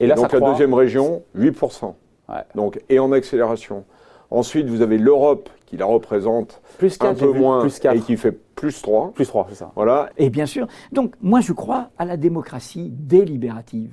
Et là, donc ça la croît. deuxième région, 8%. Ouais. Donc, et en accélération. Ensuite, vous avez l'Europe qui la représente Plus un 4, peu moins plus 4. et qui fait plus 3. Plus 3, c'est ça. Voilà. Et bien sûr, donc moi je crois à la démocratie délibérative.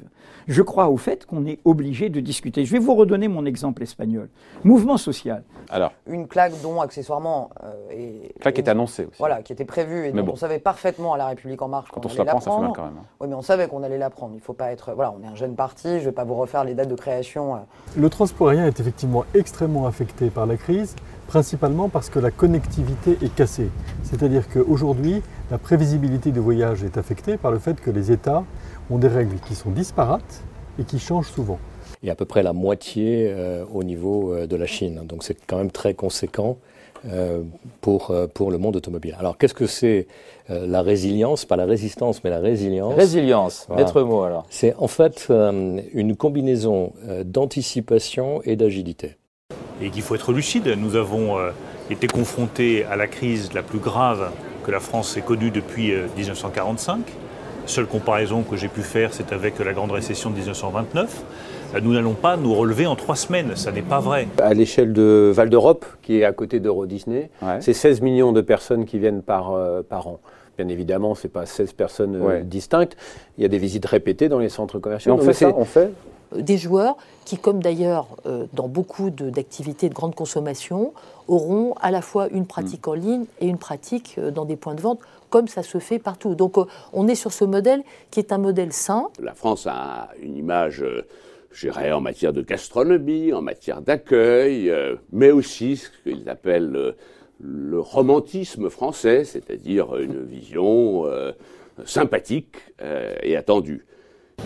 Je crois au fait qu'on est obligé de discuter. Je vais vous redonner mon exemple espagnol. Mouvement social. Alors, Une claque dont, accessoirement, euh, est, là qui est annoncé aussi. Voilà, qui était prévue et Mais dont bon. on savait parfaitement à La République En Marche Quand qu'on on se la allait prend, ça fait mal quand même. hein. Oui, mais on savait qu'on allait la prendre. Il faut pas être. Voilà, on est un jeune parti. Je ne vais pas vous refaire les dates de création. euh. Le transport aérien est effectivement extrêmement affecté par la crise, principalement parce que la connectivité est cassée. C'est-à-dire qu'aujourd'hui, la prévisibilité du voyage est affectée par le fait que les États ont des règles qui sont disparates et qui changent souvent. et à peu près la moitié euh, au niveau euh, de la Chine. Donc c'est quand même très conséquent euh, pour, euh, pour le monde automobile. Alors qu'est-ce que c'est euh, la résilience? Pas la résistance, mais la résilience. Résilience, Voilà. maître mot alors. c'est en fait euh, une combinaison euh, d'anticipation et d'agilité. Et qu'il faut être lucide. Nous avons euh, été confrontés à la crise la plus grave que la France ait connue depuis euh, 1945. Seule comparaison que j'ai pu faire, c'est avec la grande récession de 1929. Euh, Nous n'allons pas nous relever en trois semaines, ça n'est pas vrai. À l'échelle de Val d'Europe, qui est à côté d'Euro Disney, Ouais. c'est 16 millions de personnes qui viennent par, euh, par an. Bien évidemment, ce n'est pas 16 personnes euh, Ouais. distinctes. Il y a des visites répétées dans les centres commerciaux. on Donc fait c'est- ça, on fait des joueurs qui, comme d'ailleurs euh, dans beaucoup d'activités de grande consommation, auront à la fois une pratique en ligne et une pratique euh, dans des points de vente, comme ça se fait partout. Donc euh, on est sur ce modèle qui est un modèle sain. La France a une image, je dirais, en matière de gastronomie, en matière d'accueil, euh, mais aussi ce qu'ils appellent euh, le romantisme français, c'est-à-dire une vision euh, sympathique et attendue.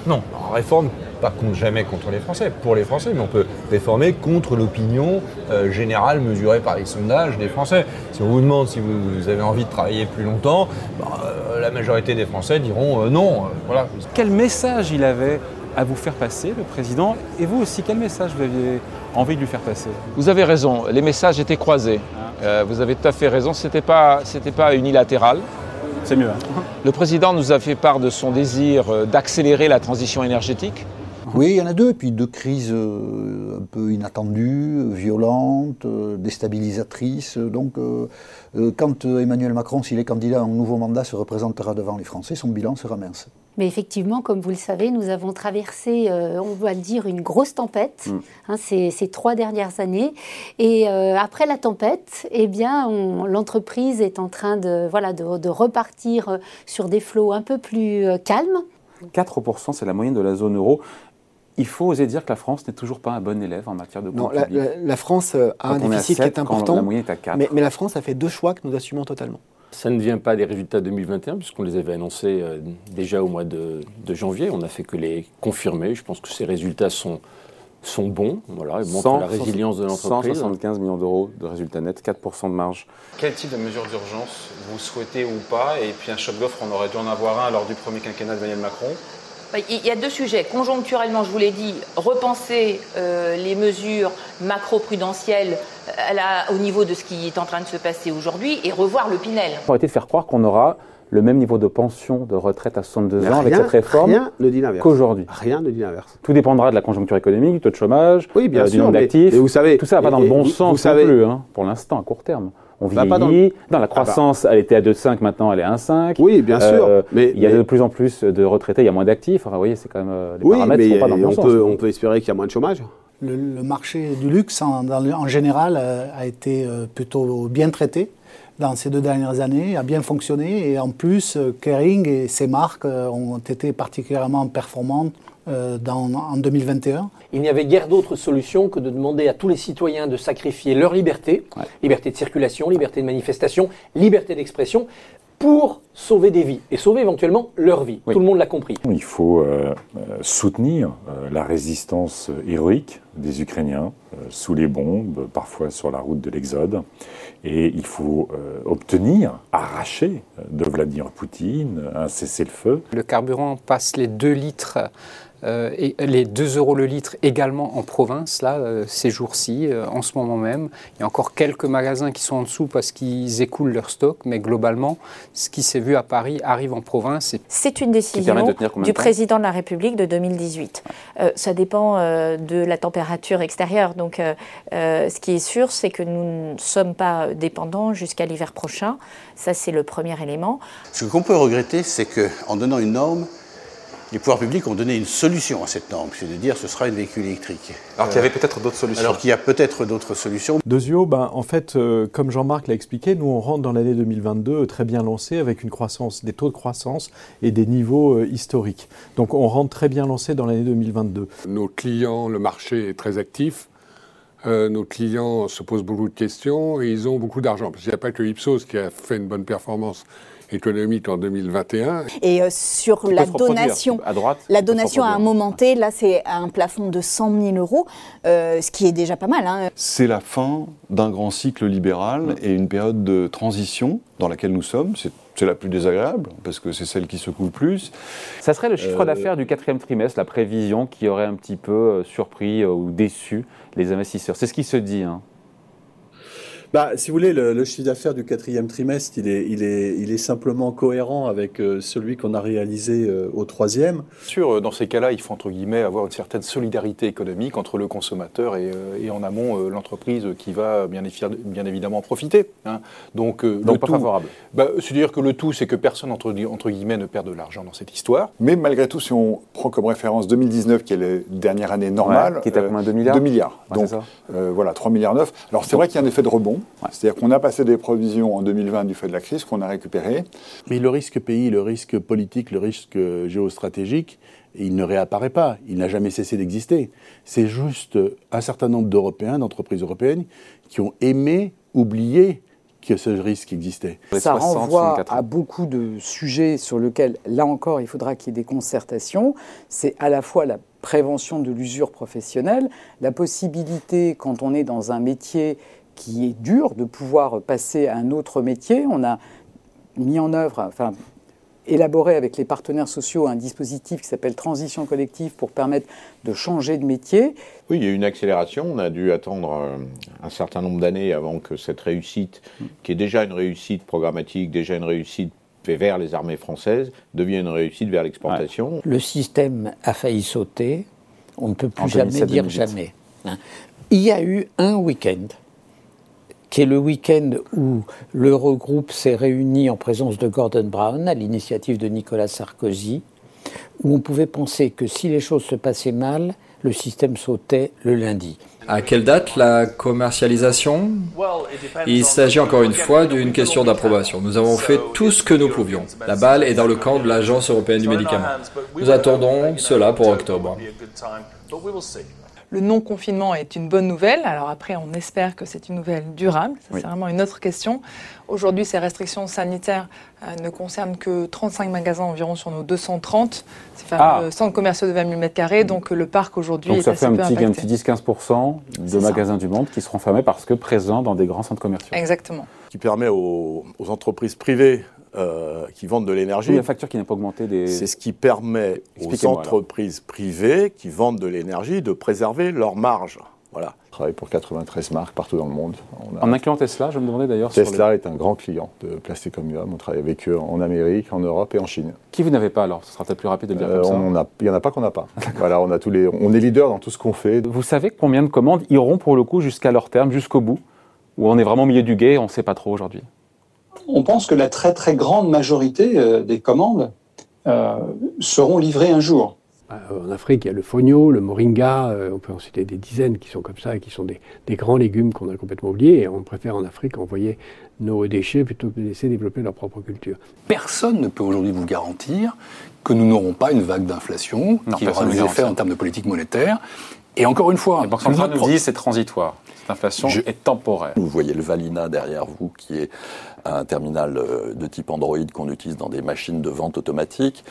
Non, on réforme pas contre, jamais contre les Français, pour les Français, mais on peut réformer contre l'opinion euh, générale mesurée par les sondages des Français. Si on vous demande si vous, vous avez envie de travailler plus longtemps, bah, euh, la majorité des Français diront euh, non. euh, voilà. Quel message il avait à vous faire passer, le président Et vous aussi, quel message vous aviez envie de lui faire passer Vous avez raison, les messages étaient croisés. Euh, vous avez tout à fait raison, ce n'était pas, c'était pas unilatéral. C'est mieux. hein. Le président nous a fait part de son désir euh, d'accélérer la transition énergétique. Oui, il y en a deux, et puis deux crises euh, un peu inattendues, violentes, euh, déstabilisatrices. Donc, quand Emmanuel Macron, s'il est candidat à un nouveau mandat, se représentera devant les Français, son bilan sera mince. Mais effectivement, comme vous le savez, nous avons traversé, euh, on va dire, une grosse tempête Mm. hein, ces, ces trois dernières années. Et euh, après la tempête, eh bien, on- l'entreprise est en train de, voilà, de, de repartir euh, sur des flots un peu plus euh, calmes. 4%, c'est la moyenne de la zone euro. Il faut oser dire que la France n'est toujours pas un bon élève en matière de Non, la, public. la- la France a Quand un déficit qui est important. la moyenne est à quatre. Mais, mais la France a fait deux choix que nous assumons totalement. Ça ne vient pas des résultats 2021, puisqu'on les avait annoncés euh, déjà au mois de, de janvier. On n'a fait que les confirmer. Je pense que ces résultats sont, sont bons. Voilà, ils montrent 100, la résilience de l'entreprise. 175 millions d'euros de résultats nets, 4% de marge. Quel type de mesures d'urgence vous souhaitez ou pas? Et puis un choc d'offre, on aurait dû en avoir un lors du premier quinquennat d'Emmanuel Macron. Bah, Il y a deux sujets. Conjoncturellement, je vous l'ai dit, repenser euh, les mesures macro-prudentielles euh, au niveau de ce qui est en train de se passer aujourd'hui et revoir le Pinel. Pour arrêter de faire croire qu'on aura le même niveau de pension de retraite à 62 Mais ans avec cette réforme qu'aujourd'hui. Rien ne dit l'inverse. Tout dépendra de la conjoncture économique, du taux de chômage, Oui, bien euh, du sûr, nombre d'actifs. mais vous savez- tout ça va pas et- dans le bon sens vous savez- non plus, hein, pour l'instant, à court terme. On Va vieillit. dans le- dans la croissance, elle était à 2,5, maintenant elle est à 1,5. Oui, bien sûr, Euh, mais- il y a mais- de plus en plus de retraités, il y a moins d'actifs. Enfin, vous voyez, c'est quand même euh, les Oui, paramètres mais ne vont pas dans le bon on, sens. peut, on peut espérer qu'il y a moins de chômage. Le, le marché du luxe, en, dans en général, euh, a été plutôt bien traité dans ces deux dernières années, a bien fonctionné. Et en plus, Kering et ses marques ont été particulièrement performantes euh, dans- en 2021. Il n'y avait guère d'autre solution que de demander à tous les citoyens de sacrifier leur liberté, liberté de circulation, liberté de manifestation, liberté d'expression, pour sauver des vies et sauver éventuellement leur vie. Tout le monde l'a compris. Il faut euh, euh, soutenir euh, la résistance héroïque des Ukrainiens euh, sous les bombes, parfois sur la route de l'Exode. Et il faut euh, obtenir, arracher de Vladimir Poutine un cessez-le-feu. Le carburant passe les 2 litres euh, et les 2 euros le litre également en province, là, euh, ces jours-ci, euh, en ce moment même. Il y a encore quelques magasins qui sont en dessous parce qu'ils écoulent leur stock, mais globalement, ce qui s'est vu à Paris arrive en province. Et C'est une décision du président de la République de 2018. Euh, ça dépend euh, de la température extérieure. Donc, euh, euh, ce qui est sûr, c'est que nous ne sommes pas dépendants jusqu'à l'hiver prochain. Ça, c'est le premier élément. Ce qu'on peut regretter, c'est qu'en donnant une norme, les pouvoirs publics ont donné une solution à cette norme, c'est de dire ce sera un véhicule électrique. Alors qu'il y avait peut-être d'autres solutions. Alors qu'il y a peut-être d'autres solutions. Dezio, ben, en fait, euh, comme Jean-Marc l'a expliqué, nous on rentre dans l'année 2022 très bien lancé avec une croissance, des taux de croissance et des niveaux euh, historiques. Donc on rentre très bien lancé dans l'année 2022. Nos clients, le marché est très actif. Euh, nos clients se posent beaucoup de questions et ils ont beaucoup d'argent. Parce qu'il n'y a pas que Ipsos qui a fait une bonne performance économique en 2021. Et euh, sur la donation, À droite, la donation à un moment T, là c'est un plafond de 100 000 euros, euh, ce qui est déjà pas mal. hein. C'est la fin d'un grand cycle libéral et une période de transition dans laquelle nous sommes. C'est c'est la plus désagréable parce que c'est celle qui secoue le plus. Ça serait le chiffre Euh, d'affaires du quatrième trimestre, la prévision qui aurait un petit peu surpris ou déçu les investisseurs. C'est ce qui se dit. hein. Bah, si vous voulez, le, le chiffre d'affaires du quatrième trimestre, il est, il est, il est simplement cohérent avec euh, celui qu'on a réalisé euh, au troisième. Sûr, euh, dans ces cas-là, il faut entre guillemets avoir une certaine solidarité économique entre le consommateur et, euh, et en amont euh, l'entreprise qui va bien, bien évidemment en profiter. hein. Donc, euh, Donc le pas tout- favorable. Bah, C'est-à-dire que le tout, c'est que personne entre, entre guillemets ne perd de l'argent dans cette histoire. Mais malgré tout, si on prend comme référence 2019, qui est la dernière année normale, Ouais, qui est à euh, combien, 2 milliards 2 milliards. Ouais, Donc euh, voilà, 3 milliards 9. Alors c'est vrai qu'il y a un effet de rebond. C'est-à-dire qu'on a passé des provisions en 2020 du fait de la crise qu'on a récupéré. Mais le risque pays, le risque politique, le risque géostratégique, il ne réapparaît pas. Il n'a jamais cessé d'exister. C'est juste un certain nombre d'Européens, d'entreprises européennes, qui ont aimé oublier que ce risque existait. Ça renvoie à beaucoup de sujets sur lesquels, là encore, il faudra qu'il y ait des concertations. C'est à la fois la prévention de l'usure professionnelle, la possibilité, quand on est dans un métier qui est dur, de pouvoir passer à un autre métier. On a mis en œuvre, enfin, élaboré avec les partenaires sociaux un dispositif qui s'appelle Transition collective pour permettre de changer de métier. Oui, il y a eu une accélération. On a dû attendre euh, un certain nombre d'années avant que cette réussite, qui est déjà une réussite programmatique, déjà une réussite vers les armées françaises, devienne une réussite vers l'exportation. Le système a failli sauter. On ne peut plus En jamais 2007, dire 2008. jamais. hein. Il y a eu un week-end, qui est le week-end où l'Eurogroupe s'est réuni en présence de Gordon Brown, à l'initiative de Nicolas Sarkozy, où on pouvait penser que si les choses se passaient mal, le système sautait le lundi. À quelle date la commercialisation? Il s'agit encore une fois d'une question d'approbation. Nous avons fait tout ce que nous pouvions. La balle est dans le camp de l'Agence européenne du médicament. Nous attendons cela pour octobre. Le non-confinement est une bonne nouvelle. Alors après, on espère que c'est une nouvelle durable. Ça, C'est vraiment une autre question. Aujourd'hui, ces restrictions sanitaires euh, ne concernent que 35 magasins environ sur nos 230. C'est Ah. fameux centres commerciaux de 20 000 m2. Donc le parc aujourd'hui Donc est ça assez fait un peu petit, un petit 10-15% de magasins du monde qui seront fermés parce que présents dans des grands centres commerciaux. Exactement. Qui permet aux, aux entreprises privées euh, qui vendent de l'énergie. Oui, la facture qui n'a pas augmenté des... C'est ce qui permet aux alors. entreprises privées qui vendent de l'énergie de préserver leurs marges. Voilà. On travaille pour 93 marques partout dans le monde. On a- En incluant Tesla, je me demandais d'ailleurs sur Tesla est un grand client de Plastic Omnium. On travaille avec eux en Amérique, en Europe et en Chine. Qui vous n'avez pas alors Ce sera peut-être plus rapide de le dire Euh, comme ça. on a- Il n'y en a pas qu'on n'a pas. voilà, on, a tous les, on est leader dans tout ce qu'on fait. Vous savez combien de commandes iront pour le coup jusqu'à leur terme, jusqu'au bout Ou on est vraiment au milieu du guet, on ne sait pas trop aujourd'hui? On pense que la très très grande majorité euh, des commandes euh, seront livrées un jour. Euh, En Afrique, il y a le fogno, le moringa, on peut en citer des dizaines qui sont comme ça, qui sont des, des grands légumes qu'on a complètement oubliés. Et on préfère en Afrique envoyer nos déchets plutôt que de laisser développer leur propre culture. Personne ne peut aujourd'hui vous garantir que nous n'aurons pas une vague d'inflation qui aura des effets en termes de politique monétaire Et encore une fois, la Banque centrale nous dit c'est transitoire. Cette inflation est temporaire. Vous voyez le Valina derrière vous, qui est un terminal euh, de type Android qu'on utilise dans des machines de vente automatique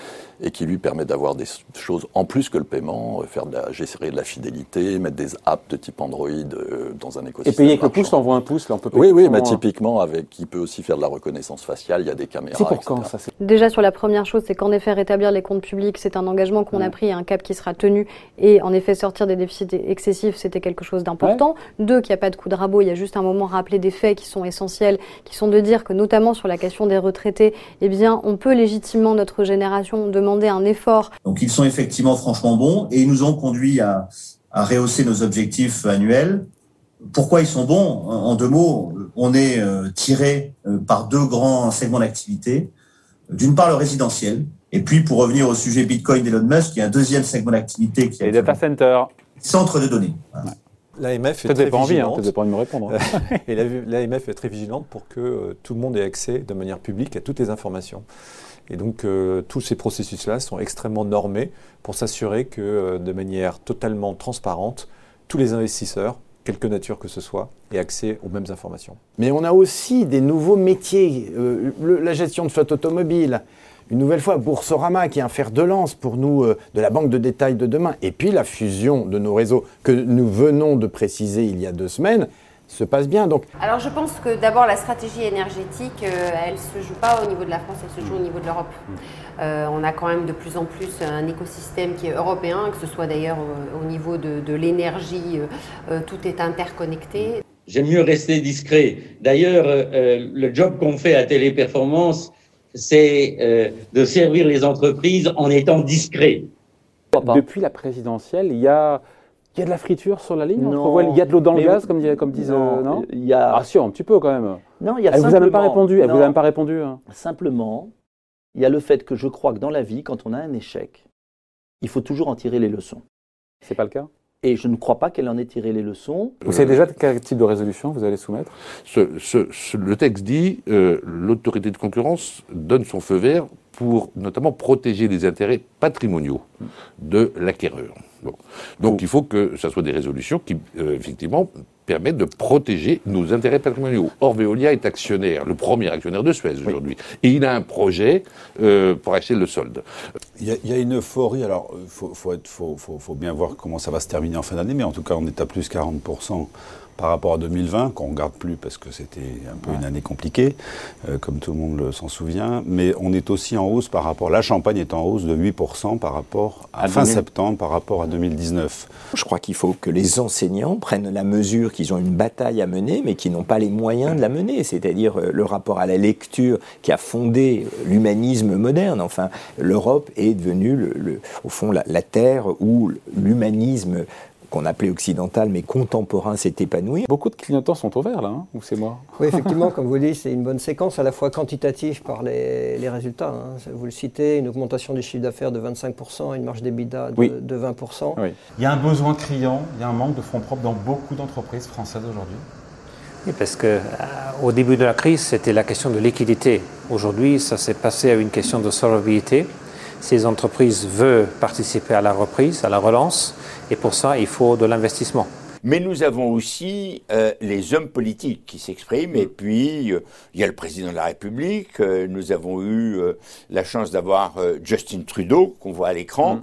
et qui lui permet d'avoir des choses en plus que le paiement, euh, faire de la, gérer de la fidélité, mettre des apps de type Android euh, dans un écosystème. Et payer avec le pouce, on voit un pouce, là on peut payer Oui, oui, mais typiquement, avec, il peut aussi faire de la reconnaissance faciale, il y a des caméras. C'est pour quand ça Déjà sur la première chose, c'est qu'en effet rétablir les comptes publics, c'est un engagement qu'on a pris, un cap qui sera tenu, et en effet sortir des déficits excessifs, c'était quelque chose d'important. Deux, qu'il n'y a pas de coup de rabot, il y a juste un moment rappeler des faits qui sont essentiels, qui sont de dire que notamment sur la question des retraités, eh bien, on peut légitimement, notre génération, demander un effort. Donc ils sont effectivement franchement bons et ils nous ont conduit à, à rehausser nos objectifs annuels. Pourquoi ils sont bons? En deux mots, on est euh, tiré euh, par deux grands segments d'activité. D'une part, le résidentiel, et puis pour revenir au sujet Bitcoin d'Elon Musk, il y a un deuxième segment d'activité qui est... Les data centers. Centre de données. Voilà. L'AMF est, très pas envie, hein, pas envie de me répondre. et l'AMF est très vigilante pour que euh, tout le monde ait accès de manière publique à toutes les informations. Et donc euh, tous ces processus-là sont extrêmement normés pour s'assurer que euh, de manière totalement transparente, tous les investisseurs, quelque nature que ce soit, aient accès aux mêmes informations. Mais on a aussi des nouveaux métiers, euh, le, la gestion de flotte automobile, une nouvelle fois, Boursorama, qui est un fer de lance pour nous euh, de la banque de détail de demain, et puis la fusion de nos réseaux que nous venons de préciser il y a deux semaines, se passe bien. Donc, Alors je pense que d'abord la stratégie énergétique, euh, elle ne se joue pas au niveau de la France, elle se joue au niveau de l'Europe. Euh, on a quand même de plus en plus un écosystème qui est européen, que ce soit d'ailleurs au, au niveau de, de l'énergie, euh, tout est interconnecté. J'aime mieux rester discret. D'ailleurs, euh, le job qu'on fait à Téléperformance, c'est euh, de servir les entreprises en étant discret. Depuis la présidentielle, il y a, il y a de la friture sur la ligne Non. Il y a de l'eau dans le gaz, oui. comme, disait- comme disent. Non, euh, non? il y a- Ah, si, un petit peu quand même. Non, il y a Elle vous a même pas simplement- répondu. Elle vous a même pas répondu. hein. Simplement, il y a le fait que je crois que dans la vie, quand on a un échec, il faut toujours en tirer les leçons. C'est pas le cas? Et je ne crois pas qu'elle en ait tiré les leçons. Vous savez déjà quel type de résolution vous allez soumettre? Ce- ce- ce- le texte dit euh, l'autorité de concurrence donne son feu vert pour notamment protéger les intérêts patrimoniaux de l'acquéreur. Bon. Donc il faut que ce soit des résolutions qui, euh, effectivement, permettent de protéger nos intérêts patrimoniaux. Or, Veolia est actionnaire, le premier actionnaire de Suez aujourd'hui. Et il a un projet euh, pour acheter le solde. Il y, a, il y a une euphorie, alors il faut, faut- faut- faut bien voir comment ça va se terminer en fin d'année, mais en tout cas on est à plus 40% par rapport à 2020, qu'on ne regarde plus parce que c'était un peu une année compliquée, euh, comme tout le monde s'en souvient, mais on est aussi en hausse par rapport, la Champagne est en hausse de 8% par rapport à, À fin 2000. septembre par rapport à 2019. Je crois qu'il faut que les enseignants prennent la mesure qu'ils ont une bataille à mener, mais qui n'ont pas les moyens de la mener. C'est-à-dire euh, le rapport à la lecture qui a fondé euh, l'humanisme moderne. Enfin, l'Europe est devenue, le- le- au fond, la, la terre où l'humanisme qu'on appelait occidental, mais contemporain, s'est épanoui. Beaucoup de clignotants sont au vert là, hein, ou c'est moi Oui, effectivement, comme vous dites, c'est une bonne séquence, à la fois quantitative par les, les résultats. hein. Vous le citez, une augmentation du chiffre d'affaires de 25%, une marge d'EBITDA de, Oui. de 20%. Il y a un besoin criant, il y a un manque de fonds propres dans beaucoup d'entreprises françaises aujourd'hui. Oui, parce que euh, au début de la crise, c'était la question de liquidité. Aujourd'hui, ça s'est passé à une question de solvabilité. Ces entreprises veulent participer à la reprise, à la relance, et pour ça, il faut de l'investissement. Mais nous avons aussi euh, les hommes politiques qui s'expriment, et puis euh, il y a le président de la République. euh, nous avons eu la chance d'avoir Justin Trudeau, qu'on voit à l'écran.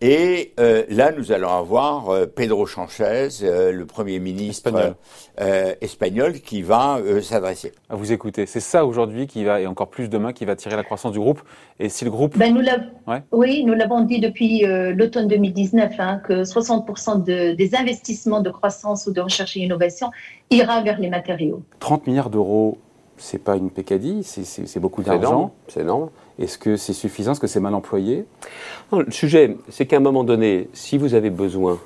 Et euh, là, nous allons avoir euh, Pedro Sanchez, euh, le Premier ministre Espagnol. euh, espagnol, qui va euh, s'adresser. À vous écouter. C'est ça aujourd'hui qui va, et encore plus demain, qui va tirer la croissance du groupe. Et si le groupe. Ben, nous l'av- Ouais. Oui, nous l'avons dit depuis euh, l'automne 2019 hein, que 60% de- des investissements de croissance ou de recherche et innovation ira vers les matériaux. 30 milliards d'euros, c'est pas une pécadille, c'est- beaucoup d'argent. C'est énorme. Est-ce que c'est suffisant? Est-ce que c'est mal employé? Non, le sujet, c'est qu'à un moment donné, si vous avez besoin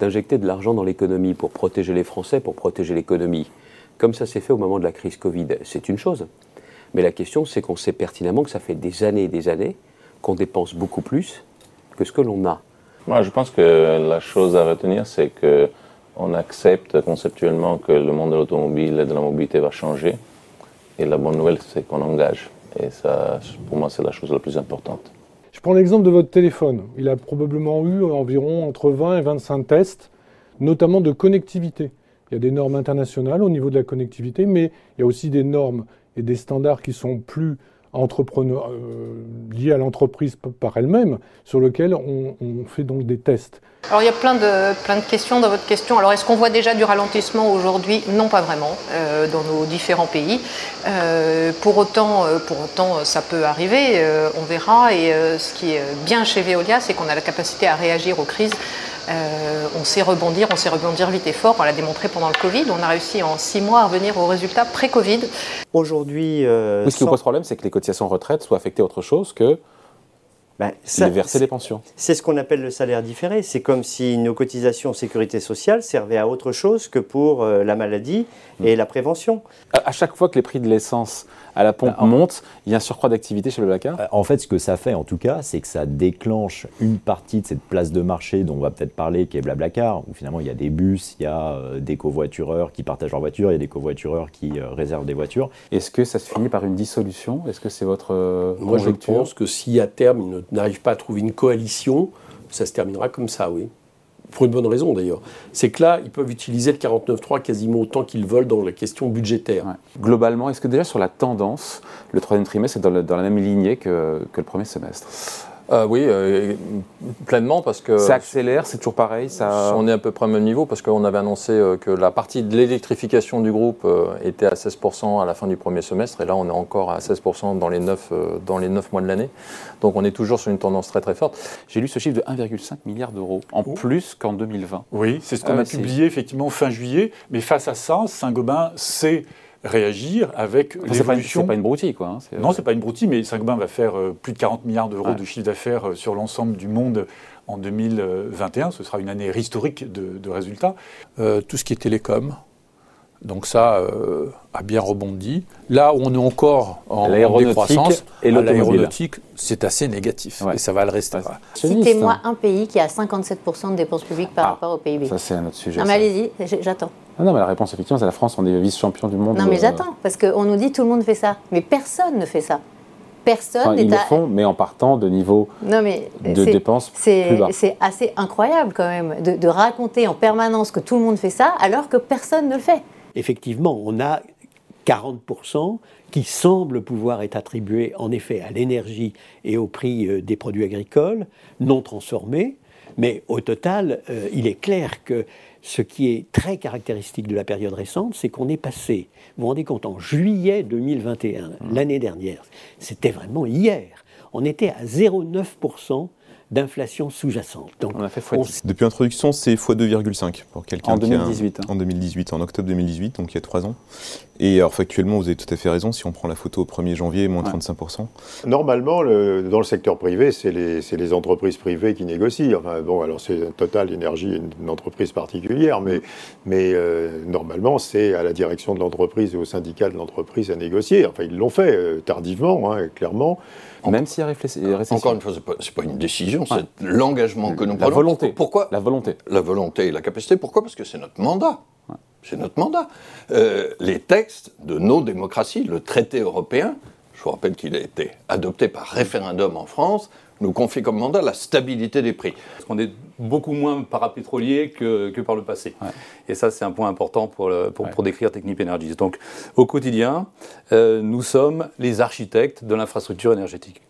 d'injecter de l'argent dans l'économie pour protéger les Français, pour protéger l'économie, comme ça s'est fait au moment de la crise Covid, c'est une chose. Mais la question, c'est qu'on sait pertinemment que ça fait des années et des années qu'on dépense beaucoup plus que ce que l'on a. Moi, je pense que la chose à retenir, c'est que on accepte conceptuellement que le monde de l'automobile et de la mobilité va changer. Et la bonne nouvelle, c'est qu'on engage. Et ça, pour moi, c'est la chose la plus importante. Je prends l'exemple de votre téléphone. Il a probablement eu environ entre 20 et 25 tests notamment de connectivité. Il y a des normes internationales au niveau de la connectivité, mais il y a aussi des normes et des standards qui sont plus entrepreneurs, euh, liés à l'entreprise par elle-même, sur lesquels on, fait donc des tests. Alors il y a plein de, plein de questions dans votre question. Alors est-ce qu'on voit déjà du ralentissement aujourd'hui? Non, pas vraiment, euh, dans nos différents pays. Euh, pour, autant, pour autant, ça peut arriver, on verra. Et ce qui est bien chez Veolia, c'est qu'on a la capacité à réagir aux crises. Euh, on sait rebondir, on sait rebondir vite et fort. On l'a démontré pendant le Covid. On a réussi en six mois à revenir aux résultats pré-Covid. Aujourd'hui. Euh, ce qui vous pose problème, c'est que les cotisations retraite soient affectées à autre chose que ben, les verser les pensions. C'est ce qu'on appelle le salaire différé. C'est comme si nos cotisations sécurité sociale servaient à autre chose que pour euh, la maladie et la prévention. À, chaque fois que les prix de l'essence à la pompe bah, montent, il y a un surcroît d'activité chez le Blacard euh, En fait, ce que ça fait, en tout cas, c'est que ça déclenche une partie de cette place de marché dont on va peut-être parler, qui est Blablacar, où finalement il y a des bus, il y a euh, des covoitureurs qui partagent leurs voitures, il y a des covoitureurs qui réservent des voitures. Est-ce que ça se finit par une dissolution? Est-ce que c'est votre Moi, je pense que si à terme il n'arrive pas à trouver une coalition, ça se terminera comme ça, oui. Pour une bonne raison d'ailleurs. C'est que là, ils peuvent utiliser le 49.3 quasiment autant qu'ils veulent dans la question budgétaire. Globalement, est-ce que déjà sur la tendance, le troisième trimestre est dans, dans la même lignée que, que le premier semestre? Euh, oui, euh, pleinement parce que... Ça accélère, c'est toujours pareil ça... On est à peu près au même niveau parce qu'on avait annoncé euh, que la partie de l'électrification du groupe était à 16% à la fin du premier semestre et là on est encore à 16% dans les 9, dans les 9 mois de l'année. Donc on est toujours sur une tendance très très forte. J'ai lu ce chiffre de 1,5 milliard d'euros en plus qu'en 2020. Oui, c'est ce qu'on ah a publié effectivement fin juillet, mais face à ça, Saint-Gobain c'est réagir avec l'évolution. C'est pas une broutille, quoi. Hein, non, c'est pas une broutille, mais Saint-Gobain va faire euh, plus de 40 milliards d'euros de chiffre d'affaires euh, sur l'ensemble du monde en 2021. Ce sera une année historique de, résultats. Euh, tout ce qui est télécom, donc ça a bien rebondi. Là où on est encore en, décroissance, et l'aéronautique, c'est assez négatif et ça va le rester. Citez-moi un pays qui a 57% de dépenses publiques par ah, rapport au PIB. Ça, c'est un autre sujet. Non, mais allez-y, j'attends. Ah non, mais la réponse, effectivement, c'est la France, on est vice-champion du monde. Non, mais j'attends, parce qu'on nous dit tout le monde fait ça. Mais personne ne fait ça. Personne n'est Ils le font, mais en partant de niveau non, mais de dépenses plus bas. C'est assez incroyable, quand même, de, de raconter en permanence que tout le monde fait ça, alors que personne ne le fait. Effectivement, on a 40% qui semblent pouvoir être attribués en effet à l'énergie et au prix euh, des produits agricoles non transformés. Mais au total, euh, il est clair que ce qui est très caractéristique de la période récente, c'est qu'on est passé, vous vous rendez compte, en juillet 2021, mmh. l'année dernière, c'était vraiment hier, on était à 0,9% d'inflation sous-jacente. Donc, on a fait Depuis l'introduction, c'est x2,5 pour quelqu'un en 2018. Hein. En 2018, en octobre 2018, donc il y a trois ans. Et alors factuellement, vous avez tout à fait raison, si on prend la photo au 1er janvier, moins 35%. Normalement, dans le secteur privé, c'est les, les, entreprises privées qui négocient. Enfin bon, alors c'est Total Énergie, une entreprise particulière, mais, mais euh, normalement, c'est à la direction de l'entreprise et au syndicat de l'entreprise à négocier. Enfin, ils l'ont fait euh, tardivement, hein, clairement. Même s'il y a récession. Encore une fois, ce n'est pas, une décision, c'est l'engagement que nous prenons. La volonté. Pourquoi La volonté. La volonté et la capacité. Pourquoi? Parce que c'est notre mandat. C'est notre mandat. Euh, les textes de nos démocraties, le traité européen, je vous rappelle qu'il a été adopté par référendum en France, nous confie comme mandat la stabilité des prix. Parce qu'on est beaucoup moins parapétrolier que, que par le passé. Et ça, c'est un point important pour, pour, décrire Technip Energies. Donc, au quotidien, euh, nous sommes les architectes de l'infrastructure énergétique.